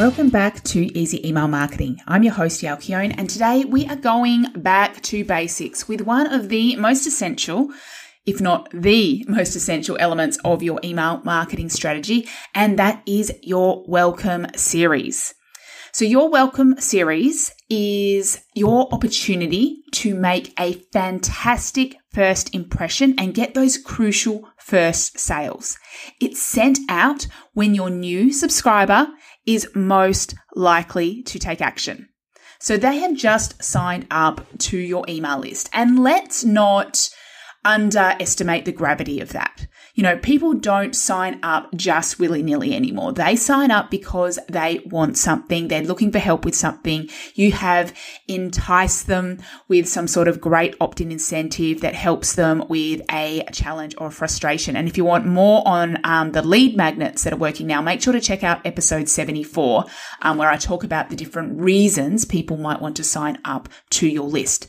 Welcome back to Easy Email Marketing. I'm your host, Yael Keon, and today we are going back to basics with one of the most essential, if not the most essential elements of your email marketing strategy, and that is your welcome series. So, your welcome series is your opportunity to make a fantastic first impression and get those crucial first sales. It's sent out when your new subscriber is most likely to take action. So they have just signed up to your email list. And let's not underestimate the gravity of that. You know, people don't sign up just willy nilly anymore. They sign up because they want something. They're looking for help with something. You have enticed them with some sort of great opt in incentive that helps them with a challenge or a frustration. And if you want more on um, the lead magnets that are working now, make sure to check out episode 74, um, where I talk about the different reasons people might want to sign up to your list.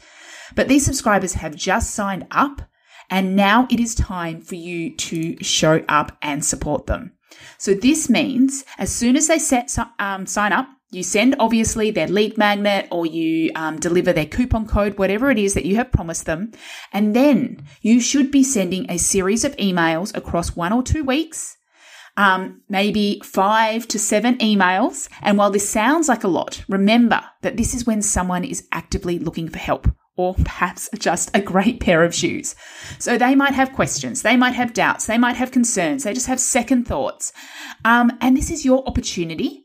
But these subscribers have just signed up and now it is time for you to show up and support them. So this means as soon as they set um, sign up, you send obviously their lead magnet or you um, deliver their coupon code, whatever it is that you have promised them. And then you should be sending a series of emails across one or two weeks. Um, maybe five to seven emails. And while this sounds like a lot, remember that this is when someone is actively looking for help or perhaps just a great pair of shoes. So they might have questions, they might have doubts, they might have concerns, they just have second thoughts. Um, and this is your opportunity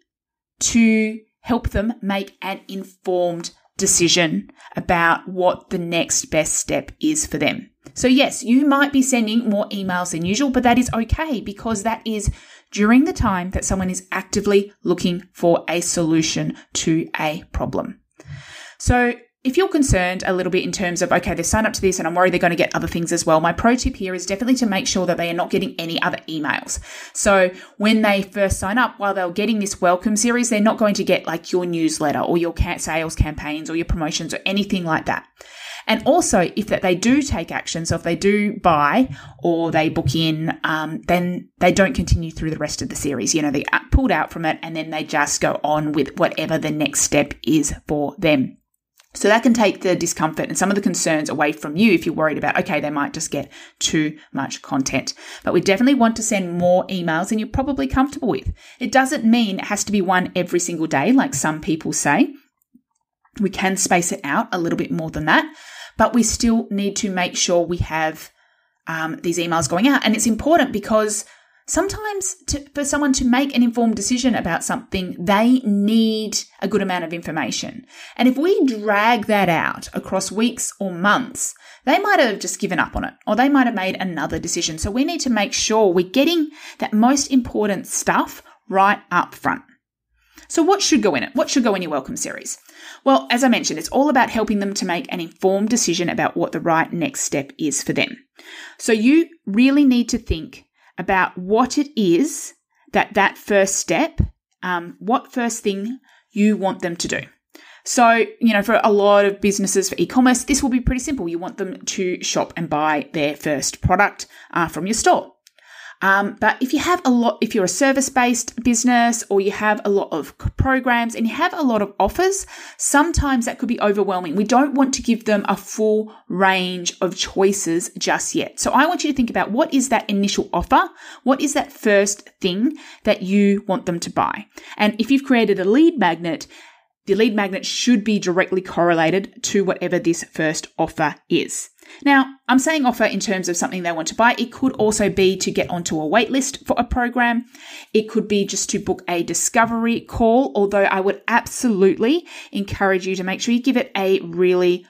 to help them make an informed decision about what the next best step is for them. So, yes, you might be sending more emails than usual, but that is okay because that is during the time that someone is actively looking for a solution to a problem. So, if you're concerned a little bit in terms of, okay, they've signed up to this and I'm worried they're going to get other things as well, my pro tip here is definitely to make sure that they are not getting any other emails. So when they first sign up, while they're getting this welcome series, they're not going to get like your newsletter or your sales campaigns or your promotions or anything like that. And also, if that they do take action, so if they do buy or they book in, um, then they don't continue through the rest of the series. You know, they pulled out from it and then they just go on with whatever the next step is for them. So that can take the discomfort and some of the concerns away from you if you're worried about, okay, they might just get too much content. But we definitely want to send more emails than you're probably comfortable with. It doesn't mean it has to be one every single day, like some people say. We can space it out a little bit more than that, but we still need to make sure we have um, these emails going out. And it's important because sometimes to, for someone to make an informed decision about something, they need a good amount of information. And if we drag that out across weeks or months, they might have just given up on it or they might have made another decision. So we need to make sure we're getting that most important stuff right up front. So, what should go in it? What should go in your welcome series? Well, as I mentioned, it's all about helping them to make an informed decision about what the right next step is for them. So, you really need to think about what it is that that first step, um, what first thing you want them to do. So, you know, for a lot of businesses for e commerce, this will be pretty simple. You want them to shop and buy their first product uh, from your store. Um, but if you have a lot, if you're a service based business or you have a lot of programs and you have a lot of offers, sometimes that could be overwhelming. We don't want to give them a full range of choices just yet. So I want you to think about what is that initial offer? What is that first thing that you want them to buy? And if you've created a lead magnet, the lead magnet should be directly correlated to whatever this first offer is. Now, I'm saying offer in terms of something they want to buy. It could also be to get onto a waitlist for a program. It could be just to book a discovery call, although I would absolutely encourage you to make sure you give it a really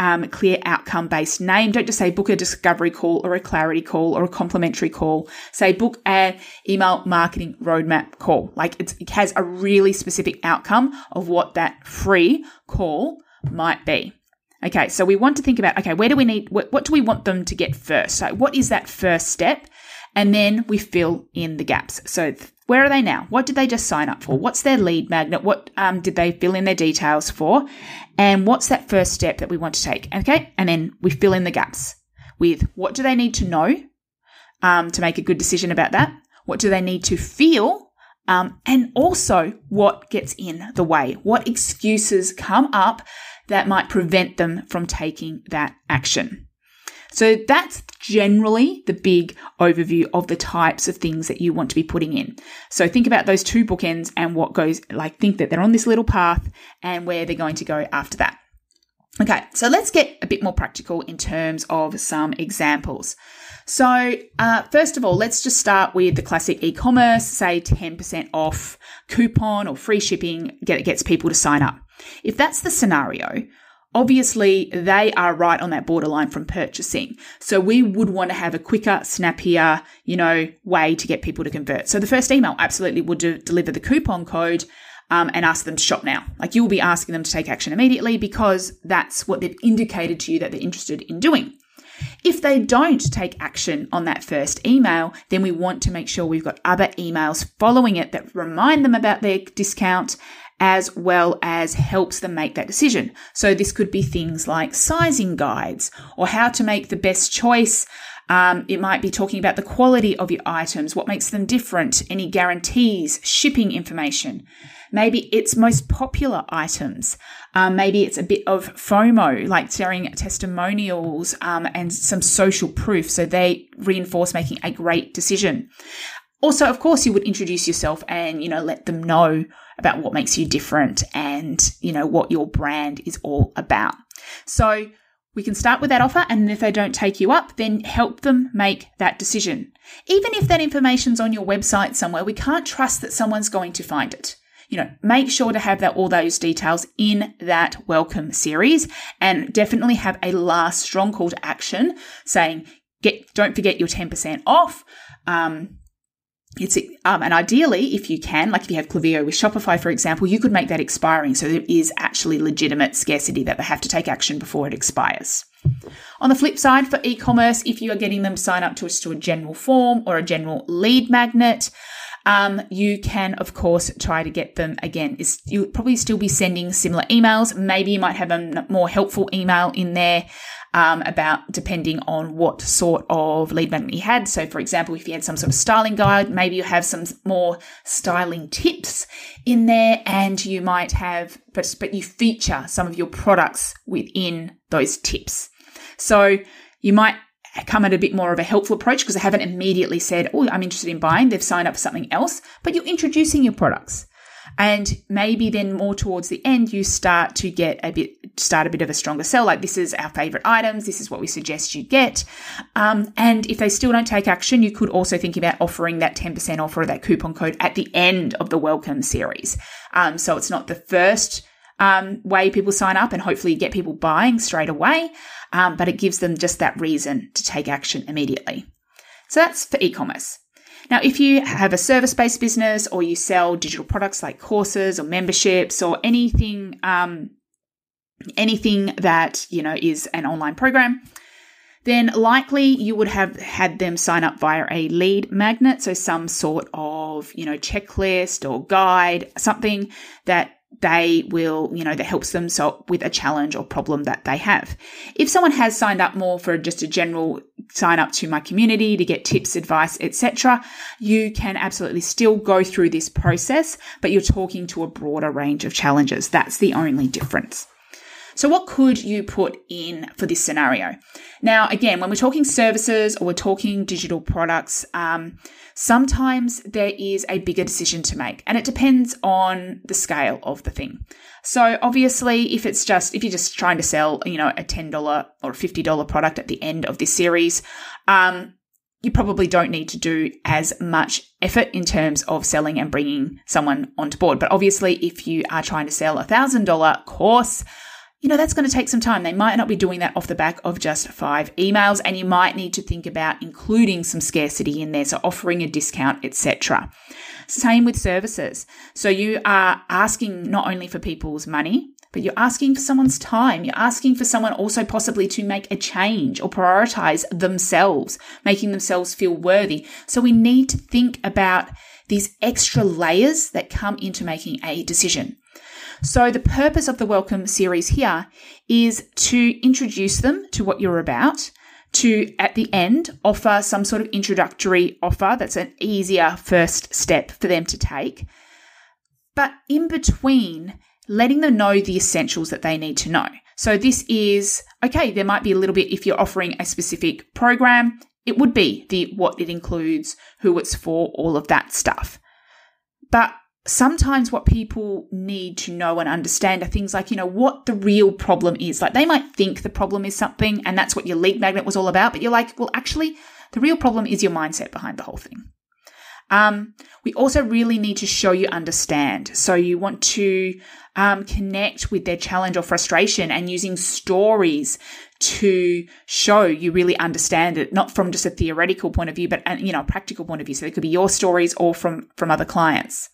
um, clear outcome based name. Don't just say book a discovery call or a clarity call or a complimentary call. Say book an email marketing roadmap call. Like it has a really specific outcome of what that free call might be. Okay, so we want to think about okay, where do we need, what, what do we want them to get first? So, what is that first step? And then we fill in the gaps. So, where are they now? What did they just sign up for? What's their lead magnet? What um, did they fill in their details for? And what's that first step that we want to take? Okay, and then we fill in the gaps with what do they need to know um, to make a good decision about that? What do they need to feel um, and also what gets in the way, what excuses come up that might prevent them from taking that action. So that's generally the big overview of the types of things that you want to be putting in. So think about those two bookends and what goes, like think that they're on this little path and where they're going to go after that. Okay, so let's get a bit more practical in terms of some examples. So, uh, first of all, let's just start with the classic e commerce, say 10% off coupon or free shipping get, gets people to sign up. If that's the scenario, obviously they are right on that borderline from purchasing. So we would want to have a quicker, snappier, you know, way to get people to convert. So the first email absolutely would de- deliver the coupon code. Um, and ask them to shop now. Like you will be asking them to take action immediately because that's what they've indicated to you that they're interested in doing. If they don't take action on that first email, then we want to make sure we've got other emails following it that remind them about their discount as well as helps them make that decision. So this could be things like sizing guides or how to make the best choice. Um, it might be talking about the quality of your items, what makes them different, any guarantees, shipping information. Maybe it's most popular items. Um, maybe it's a bit of FOMO, like sharing testimonials um, and some social proof. So they reinforce making a great decision. Also, of course, you would introduce yourself and, you know, let them know about what makes you different and, you know, what your brand is all about. So we can start with that offer. And if they don't take you up, then help them make that decision. Even if that information's on your website somewhere, we can't trust that someone's going to find it you know, make sure to have that all those details in that welcome series and definitely have a last strong call to action saying, get, don't forget your 10% off. Um, it's um, and ideally, if you can, like if you have Klaviyo with Shopify, for example, you could make that expiring so there is actually legitimate scarcity that they have to take action before it expires. On the flip side, for e-commerce, if you are getting them sign up to a, to a general form or a general lead magnet, um, you can, of course, try to get them again. You'll probably still be sending similar emails. Maybe you might have a more helpful email in there. Um, about depending on what sort of lead magnet you had. So, for example, if you had some sort of styling guide, maybe you have some more styling tips in there, and you might have, but but you feature some of your products within those tips. So you might come at a bit more of a helpful approach because they haven't immediately said, Oh, I'm interested in buying. They've signed up for something else, but you're introducing your products. And maybe then more towards the end, you start to get a bit, start a bit of a stronger sell. Like this is our favorite items. This is what we suggest you get. Um, and if they still don't take action, you could also think about offering that 10% offer or that coupon code at the end of the welcome series. Um, so it's not the first um, way people sign up and hopefully get people buying straight away, um, but it gives them just that reason to take action immediately. So that's for e commerce. Now, if you have a service based business or you sell digital products like courses or memberships or anything, um, anything that you know is an online program, then likely you would have had them sign up via a lead magnet, so some sort of you know checklist or guide, something that they will, you know, that helps them solve with a challenge or problem that they have. If someone has signed up more for just a general sign up to my community to get tips, advice, etc., you can absolutely still go through this process, but you're talking to a broader range of challenges. That's the only difference. So, what could you put in for this scenario? Now, again, when we're talking services or we're talking digital products, um, sometimes there is a bigger decision to make, and it depends on the scale of the thing. So, obviously, if it's just if you're just trying to sell, you know, a ten dollar or fifty dollar product at the end of this series, um, you probably don't need to do as much effort in terms of selling and bringing someone onto board. But obviously, if you are trying to sell a thousand dollar course, you know, that's going to take some time. They might not be doing that off the back of just five emails, and you might need to think about including some scarcity in there, so offering a discount, etc. Same with services. So you are asking not only for people's money, but you're asking for someone's time. You're asking for someone also possibly to make a change or prioritize themselves, making themselves feel worthy. So we need to think about these extra layers that come into making a decision. So the purpose of the welcome series here is to introduce them to what you're about, to at the end offer some sort of introductory offer that's an easier first step for them to take. But in between, letting them know the essentials that they need to know. So this is okay, there might be a little bit if you're offering a specific program, it would be the what it includes, who it's for, all of that stuff. But sometimes what people need to know and understand are things like, you know, what the real problem is. Like they might think the problem is something and that's what your lead magnet was all about, but you're like, well, actually, the real problem is your mindset behind the whole thing. Um, we also really need to show you understand. So you want to um, connect with their challenge or frustration and using stories to show you really understand it, not from just a theoretical point of view, but you know, a practical point of view. So it could be your stories or from from other clients.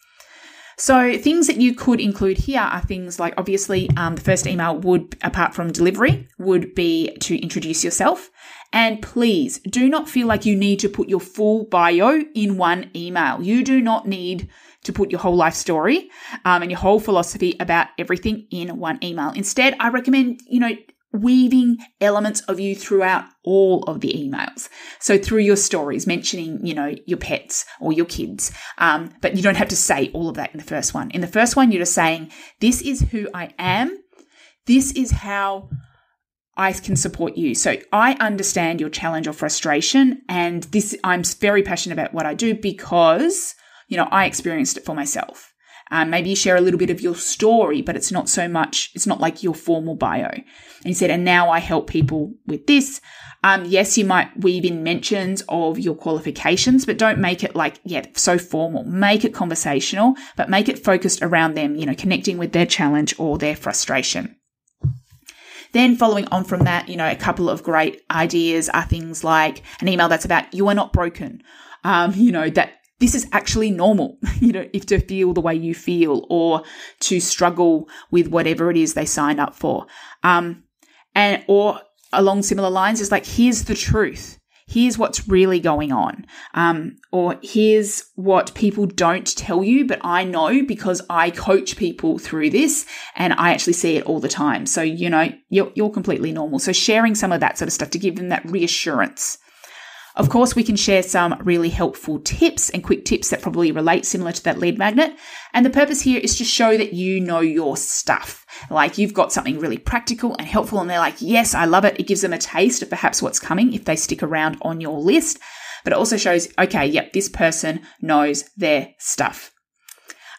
So things that you could include here are things like obviously um, the first email would, apart from delivery, would be to introduce yourself. And please do not feel like you need to put your full bio in one email. You do not need to put your whole life story um, and your whole philosophy about everything in one email. Instead, I recommend, you know, weaving elements of you throughout all of the emails. So through your stories, mentioning, you know, your pets or your kids. Um, but you don't have to say all of that in the first one. In the first one, you're just saying, this is who I am. This is how I can support you. So I understand your challenge or frustration. And this, I'm very passionate about what I do because, you know, I experienced it for myself. Um, maybe you share a little bit of your story, but it's not so much, it's not like your formal bio. And he said, and now I help people with this. Um, yes, you might weave in mentions of your qualifications, but don't make it like, yeah, so formal. Make it conversational, but make it focused around them, you know, connecting with their challenge or their frustration. Then following on from that, you know, a couple of great ideas are things like an email that's about you are not broken. Um, you know, that this is actually normal, you know, if to feel the way you feel or to struggle with whatever it is they signed up for. Um, and, or along similar lines is like, here's the truth. Here's what's really going on. Um, or here's what people don't tell you, but I know because I coach people through this and I actually see it all the time. So, you know, you're, you're completely normal. So sharing some of that sort of stuff to give them that reassurance. Of course, we can share some really helpful tips and quick tips that probably relate similar to that lead magnet. And the purpose here is to show that you know your stuff. Like you've got something really practical and helpful and they're like, yes, I love it. It gives them a taste of perhaps what's coming if they stick around on your list. But it also shows, okay, yep, this person knows their stuff.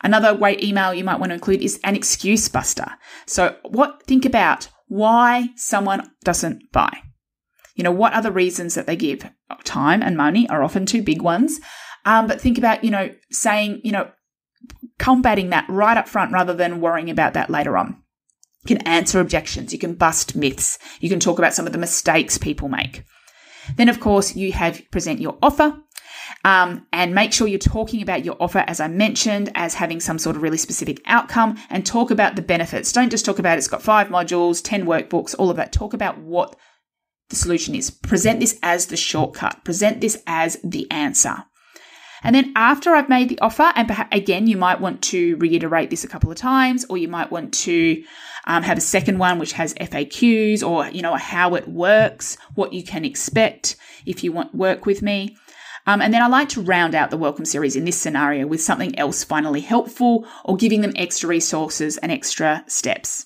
Another great email you might want to include is an excuse buster. So what, think about why someone doesn't buy. You know, what are the reasons that they give? Time and money are often two big ones. Um, but think about, you know, saying, you know, combating that right up front rather than worrying about that later on. You can answer objections. You can bust myths. You can talk about some of the mistakes people make. Then, of course, you have present your offer. Um, and make sure you're talking about your offer, as I mentioned, as having some sort of really specific outcome and talk about the benefits. Don't just talk about it's got five modules, 10 workbooks, all of that. Talk about what the solution is. Present this as the shortcut. Present this as the answer. And then after I've made the offer, and perhaps, again, you might want to reiterate this a couple of times, or you might want to um, have a second one which has FAQs or, you know, how it works, what you can expect if you want work with me. Um, and then I like to round out the welcome series in this scenario with something else finally helpful or giving them extra resources and extra steps.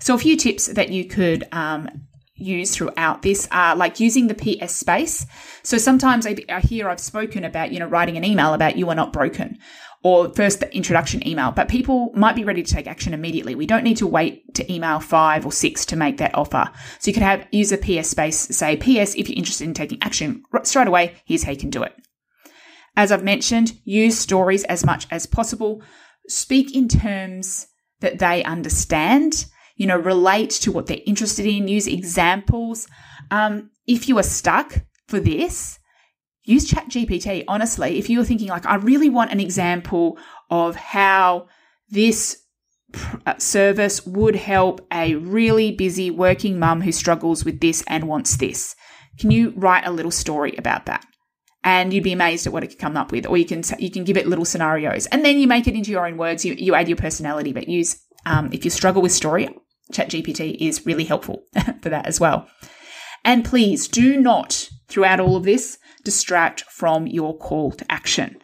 So a few tips that you could um, use throughout this are like using the PS space. So sometimes I, I hear I've spoken about, you know, writing an email about you are not broken or first the introduction email, but people might be ready to take action immediately. We don't need to wait to email five or six to make that offer. So you could have use a PS space, say, PS, if you're interested in taking action straight away, here's how you can do it. As I've mentioned, use stories as much as possible. Speak in terms that they understand you know, relate to what they're interested in, use examples. Um, if you are stuck for this, use ChatGPT. Honestly, if you're thinking like, I really want an example of how this uh, service would help a really busy working mum who struggles with this and wants this. Can you write a little story about that? And you'd be amazed at what it could come up with, or you can you can give it little scenarios, and then you make it into your own words. You you add your personality, but use um, if you struggle with story, ChatGPT is really helpful for that as well. And please do not, throughout all of this, distract from your call to action.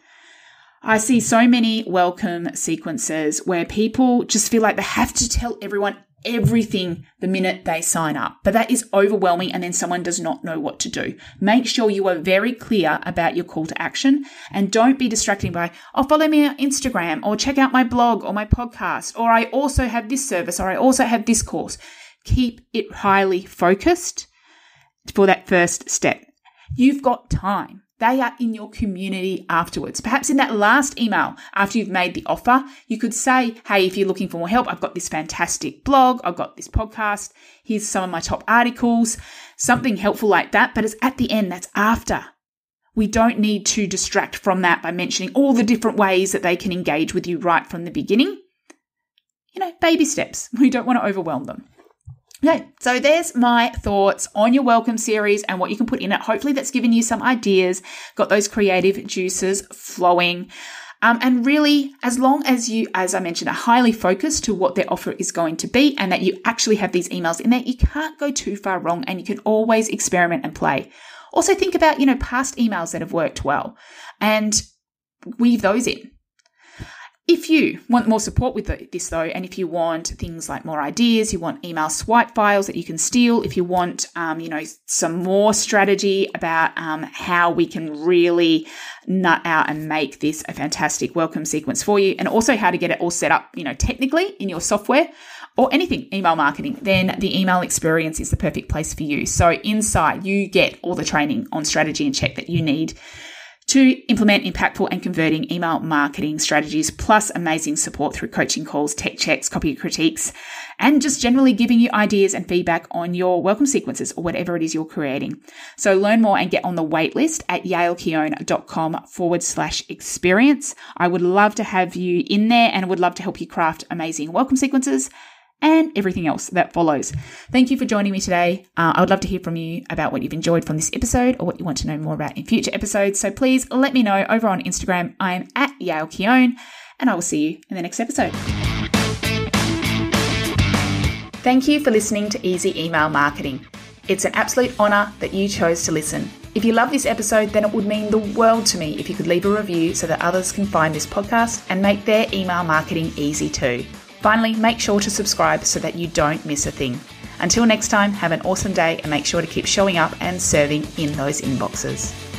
I see so many welcome sequences where people just feel like they have to tell everyone everything the minute they sign up. But that is overwhelming and then someone does not know what to do. Make sure you are very clear about your call to action and don't be distracting by, oh, follow me on Instagram or check out my blog or my podcast, or I also have this service or I also have this course. Keep it highly focused for that first step. You've got time. They are in your community afterwards. Perhaps in that last email after you've made the offer, you could say, Hey, if you're looking for more help, I've got this fantastic blog. I've got this podcast. Here's some of my top articles, something helpful like that. But it's at the end. That's after. We don't need to distract from that by mentioning all the different ways that they can engage with you right from the beginning. You know, baby steps. We don't want to overwhelm them. Okay, so there's my thoughts on your welcome series and what you can put in it. Hopefully, that's given you some ideas, got those creative juices flowing. Um, and really, as long as you, as I mentioned, are highly focused to what their offer is going to be and that you actually have these emails in there, you can't go too far wrong and you can always experiment and play. Also, think about, you know, past emails that have worked well and weave those in. If you want more support with this though, and if you want things like more ideas, you want email swipe files that you can steal, if you want, um, you know, some more strategy about um, how we can really nut out and make this a fantastic welcome sequence for you, and also how to get it all set up, you know, technically in your software or anything email marketing, then the email experience is the perfect place for you. So inside, you get all the training on strategy and check that you need to implement impactful and converting email marketing strategies, plus amazing support through coaching calls, tech checks, copy critiques, and just generally giving you ideas and feedback on your welcome sequences or whatever it is you're creating. So learn more and get on the waitlist at yaelkeon.com forward slash experience. I would love to have you in there and would love to help you craft amazing welcome sequences and everything else that follows. Thank you for joining me today. Uh, I would love to hear from you about what you've enjoyed from this episode or what you want to know more about in future episodes. So please let me know over on Instagram. I am at Yael Keon, and I will see you in the next episode. Thank you for listening to Easy Email Marketing. It's an absolute honour that you chose to listen. If you love this episode, then it would mean the world to me if you could leave a review so that others can find this podcast and make their email marketing easy too. Finally, make sure to subscribe so that you don't miss a thing. Until next time, have an awesome day and make sure to keep showing up and serving in those inboxes.